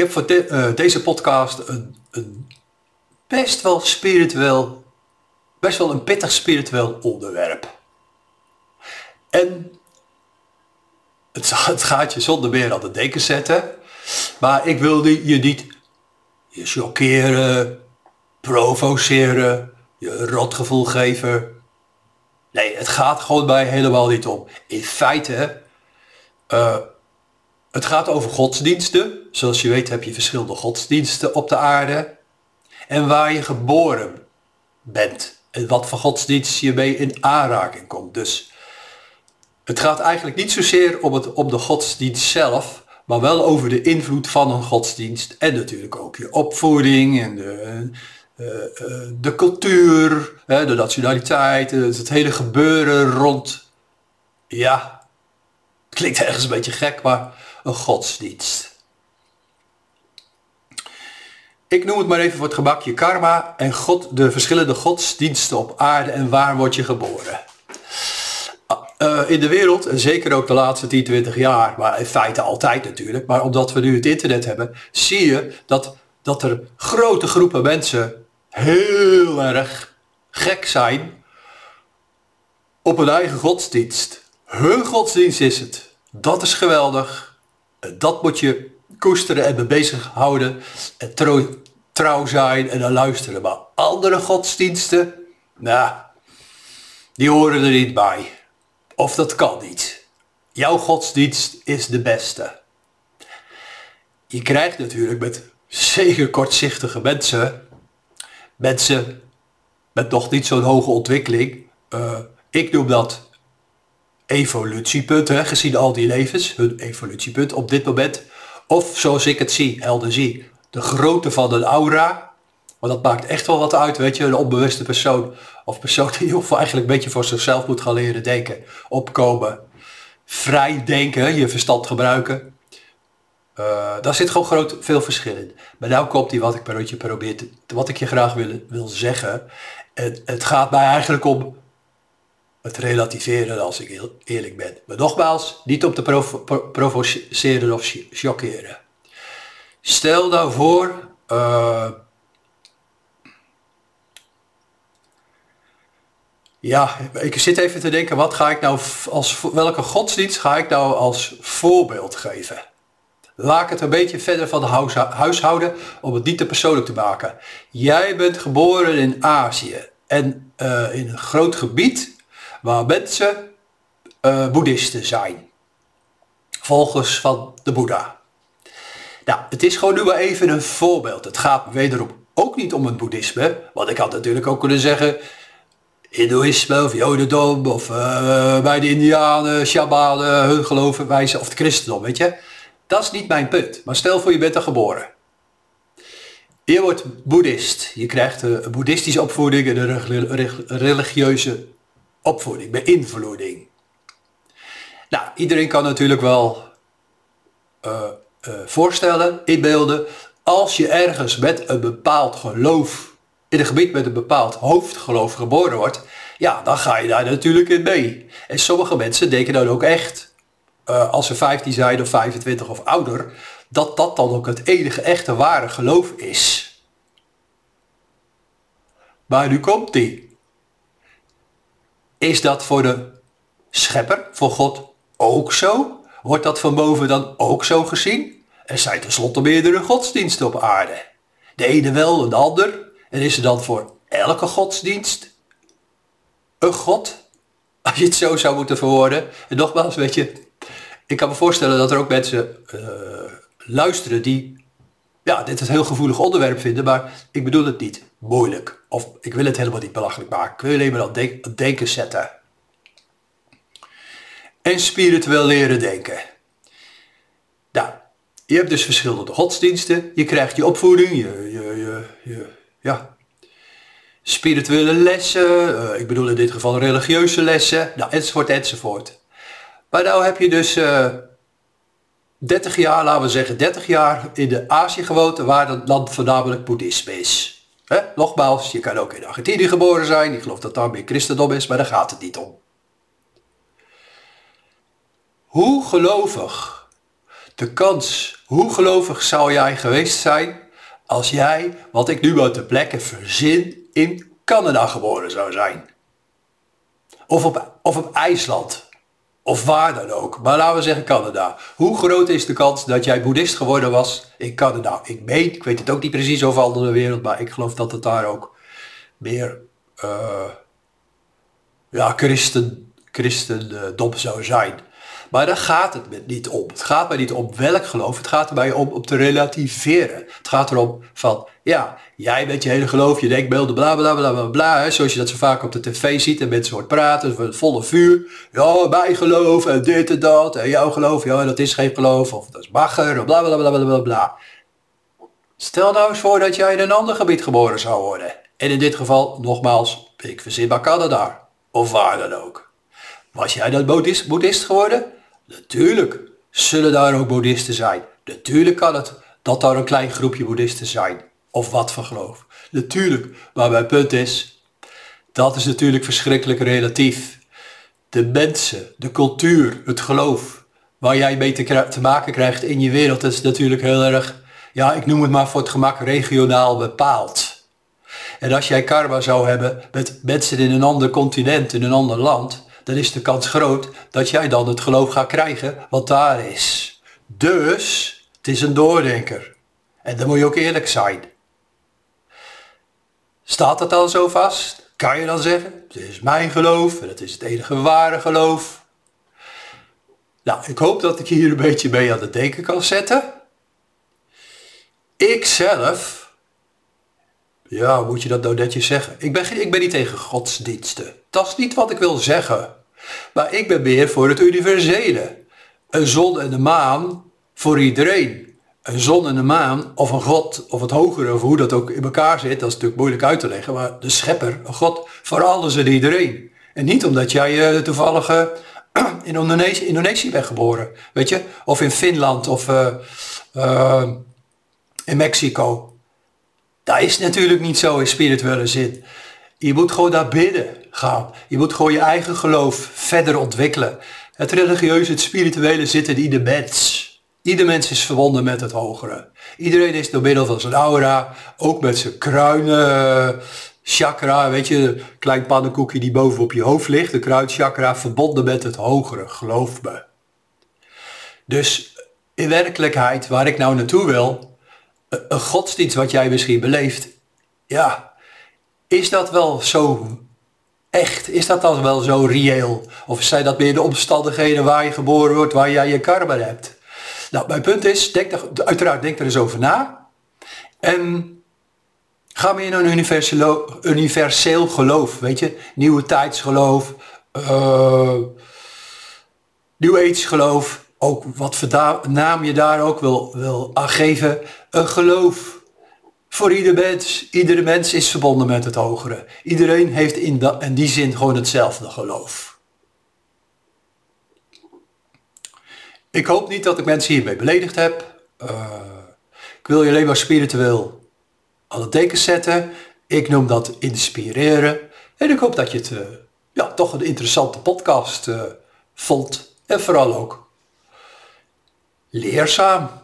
heb voor de- eh, deze podcast een, een best wel spiritueel, best wel een pittig spiritueel onderwerp. En het, gaat je zonder meer aan het denken zetten. Maar ik wilde je niet je chockeren, provoceren, je rotgevoel geven. Nee, het gaat gewoon bij helemaal niet om. In feite, eh, het gaat over godsdiensten. Zoals je weet heb je verschillende godsdiensten op de aarde. En waar je geboren bent. En wat voor godsdienst je mee in aanraking komt. Dus het gaat eigenlijk niet zozeer om, het, om de godsdienst zelf, maar wel over de invloed van een godsdienst. En natuurlijk ook je opvoeding en de, eh, eh, de cultuur, de nationaliteit, eh, het hele gebeuren rond, ja, klinkt ergens een beetje gek, maar een godsdienst. Ik noem het maar even voor het gemak je karma en God, de verschillende godsdiensten op aarde en waar word je geboren. Eh, in de wereld, en zeker ook de laatste 10, 20 jaar, maar in feite altijd natuurlijk, maar omdat we nu het internet hebben, zie je dat, dat er grote groepen mensen heel erg gek zijn op hun eigen godsdienst. Hun godsdienst is het. Dat is geweldig. En Dat moet je koesteren en mee bezighouden. En trouw, trouw zijn en dan luisteren. Maar andere godsdiensten, nou, die horen er niet bij. Of dat kan niet. Jouw godsdienst is de beste. Je krijgt natuurlijk met zeker kortzichtige mensen, mensen met nog niet zo'n hoge ontwikkeling, eh, ik noem dat evolutiepunt, hè, gezien al die levens, hun evolutiepunt op dit moment. Of zoals ik het zie, helder zie, de grootte van een aura. Maar dat maakt echt wel wat uit, weet je, een onbewuste persoon. Of persoon die of eigenlijk een beetje voor zichzelf moet gaan leren denken. Opkomen. Vrij denken, je verstand gebruiken. Eh, daar zit gewoon groot veel verschil in. Maar nou komt die wat ik per probeer te, wat ik je graag wil, wil zeggen. Het, het gaat mij eigenlijk om het relativeren als ik heel eerlijk ben. Maar nogmaals, niet om te provo- pro- provoceren of cho- chockeren. Stel nou voor, eh, ja, ik zit even te denken, wat ga ik nou als welke godsdienst ga ik nou als voorbeeld geven? Laat ik het een beetje verder van de huishouden om het niet te persoonlijk te maken. Jij bent geboren in Azië en eh, in een groot gebied waar mensen eh, boeddhisten zijn. Volgers van de Boeddha. Nou, het is gewoon nu maar even een voorbeeld. Het gaat wederom ook niet om het boeddhisme. Want ik had natuurlijk ook kunnen zeggen... Hindoeïsme of Jodendom of eh, bij de Indianen, Shamanen, hun geloven, wijze of het christendom, weet je. Dat is niet mijn punt. Maar stel voor je bent er geboren. Je wordt boeddhist. Je krijgt een boeddhistische opvoeding en een relig- relig- religieuze opvoeding, beïnvloeding. Nou, iedereen kan natuurlijk wel eh, eh, voorstellen, inbeelden, als je ergens met een bepaald geloof, in een gebied met een bepaald hoofdgeloof geboren wordt, ja, dan ga je daar natuurlijk in mee. En sommige mensen denken dan ook echt, eh, als ze 15 zijn of 25 of ouder, dat dat dan ook het enige echte ware geloof is. Maar nu komt die. Is dat voor de schepper, voor God, ook zo? Wordt dat van boven dan ook zo gezien? Er zijn tenslotte meerdere godsdiensten op aarde. De ene wel, de ander. En is er dan voor elke godsdienst een God? Als je het zo zou moeten verwoorden. En nogmaals, weet je, ik kan me voorstellen dat er ook mensen eh, luisteren die ja, dit een heel gevoelig onderwerp vinden, maar ik bedoel het niet moeilijk. Of ik wil het helemaal niet belachelijk maken. Ik wil alleen maar aan denken zetten. En spiritueel leren denken. Nou, je hebt dus verschillende godsdiensten. Je krijgt je opvoeding, je, je, je, ja, spirituele lessen. eh, ik bedoel in dit geval religieuze lessen. Nou, enzovoort, enzovoort. Maar nou heb je dus eh 30 jaar, laten we zeggen 30 jaar in de Azië gewoond, waar het land voornamelijk boeddhisme is. Hè? Nogmaals, je kan ook in Argentinië geboren zijn, ik geloof dat daar meer christendom is, maar daar gaat het niet om. Hoe gelovig de kans Hoe gelovig zou jij geweest zijn als jij, wat ik nu uit de plekken verzin, in Canada geboren zou zijn? Of op, of op IJsland? Of waar dan ook. Maar laten we zeggen Canada. Hoe groot is de kans dat jij boeddhist geworden was in Canada? Ik weet, ik weet het ook niet precies over andere wereld, maar ik geloof dat het daar ook meer uh, ja, christen, christendom zou zijn. Maar daar gaat het niet om. Het gaat mij niet om welk geloof. Het gaat er mij om om te relativeren. Het gaat erom van, ja, jij met je hele geloof, je denkbeelden, bla bla bla bla bla. Hè, zoals je dat zo vaak op de tv ziet en mensen hoort praten, van volle vuur. Ja, mijn geloof en dit en dat. En jouw geloof, ja, dat is geen geloof. Of dat is bagger, bla bla bla bla bla. Stel nou eens voor dat jij in een ander gebied geboren zou worden. En in dit geval, nogmaals, ik verzin maar Canada. Of waar dan ook. Was jij dan boeddhist geworden? Natuurlijk zullen daar ook boeddhisten zijn. Natuurlijk kan het dat daar een klein groepje boeddhisten zijn. Of wat voor geloof. Natuurlijk. Maar mijn punt is, dat is natuurlijk verschrikkelijk relatief. De mensen, de cultuur, het geloof, waar jij mee te, te maken krijgt in je wereld, dat is natuurlijk heel erg, ja, ik noem het maar voor het gemak regionaal bepaald. En als jij karma zou hebben met mensen in een ander continent, in een ander land, dan is de kans groot dat jij dan het geloof gaat krijgen wat daar is. Dus, het is een doordenker. En dan moet je ook eerlijk zijn. Staat dat dan zo vast? Kan je dan zeggen, het is mijn geloof en het is het enige ware geloof. Nou, ik hoop dat ik hier een beetje mee aan het denken kan zetten. Ik zelf, ja, moet je dat nou netjes zeggen? Ik ben, ik ben niet tegen godsdiensten. Dat is niet wat ik wil zeggen. Maar ik ben meer voor het universele. Een zon en de maan voor iedereen. Een zon en de maan, of een god, of het hogere, of hoe dat ook in elkaar zit, dat is natuurlijk moeilijk uit te leggen, maar de schepper, een god, voor alles en iedereen. En niet omdat jij uh, toevallig in Indonesië, Indonesië bent geboren, weet je, of in Finland, of uh, in Mexico. Dat is natuurlijk niet zo in spirituele zin. Je moet gewoon daar bidden gaan. Je moet gewoon je eigen geloof verder ontwikkelen. Het religieuze, het spirituele zit in ieder mens. Ieder mens is verbonden met het hogere. Iedereen is door middel van zijn aura, ook met zijn kruinen, chakra, weet je, klein pannenkoekje die boven op je hoofd ligt, de kruidchakra, verbonden met het hogere, geloof me. Dus in werkelijkheid, waar ik nou naartoe wil, een godsdienst wat jij misschien beleeft, ja, is dat wel zo echt? Is dat dan wel zo reëel? Of zijn dat meer de omstandigheden waar je geboren wordt, waar jij je karma hebt? Nou, mijn punt is, denk er, uiteraard denk er eens over na. En ga meer naar een universeel, universeel geloof, weet je. Nieuwe tijdsgeloof, uh, New Age geloof, ook wat naam je daar ook wil, wil aangeven. Een geloof voor ieder mens. Iedere mens is verbonden met het hogere. Iedereen heeft in, die zin gewoon hetzelfde geloof. Ik hoop niet dat ik mensen hiermee beledigd heb. Uh, ik wil je alleen maar spiritueel aan het denken zetten. Ik noem dat inspireren. En ik hoop dat je het uh, ja, toch een interessante podcast uh, vond. En vooral ook Leerscham?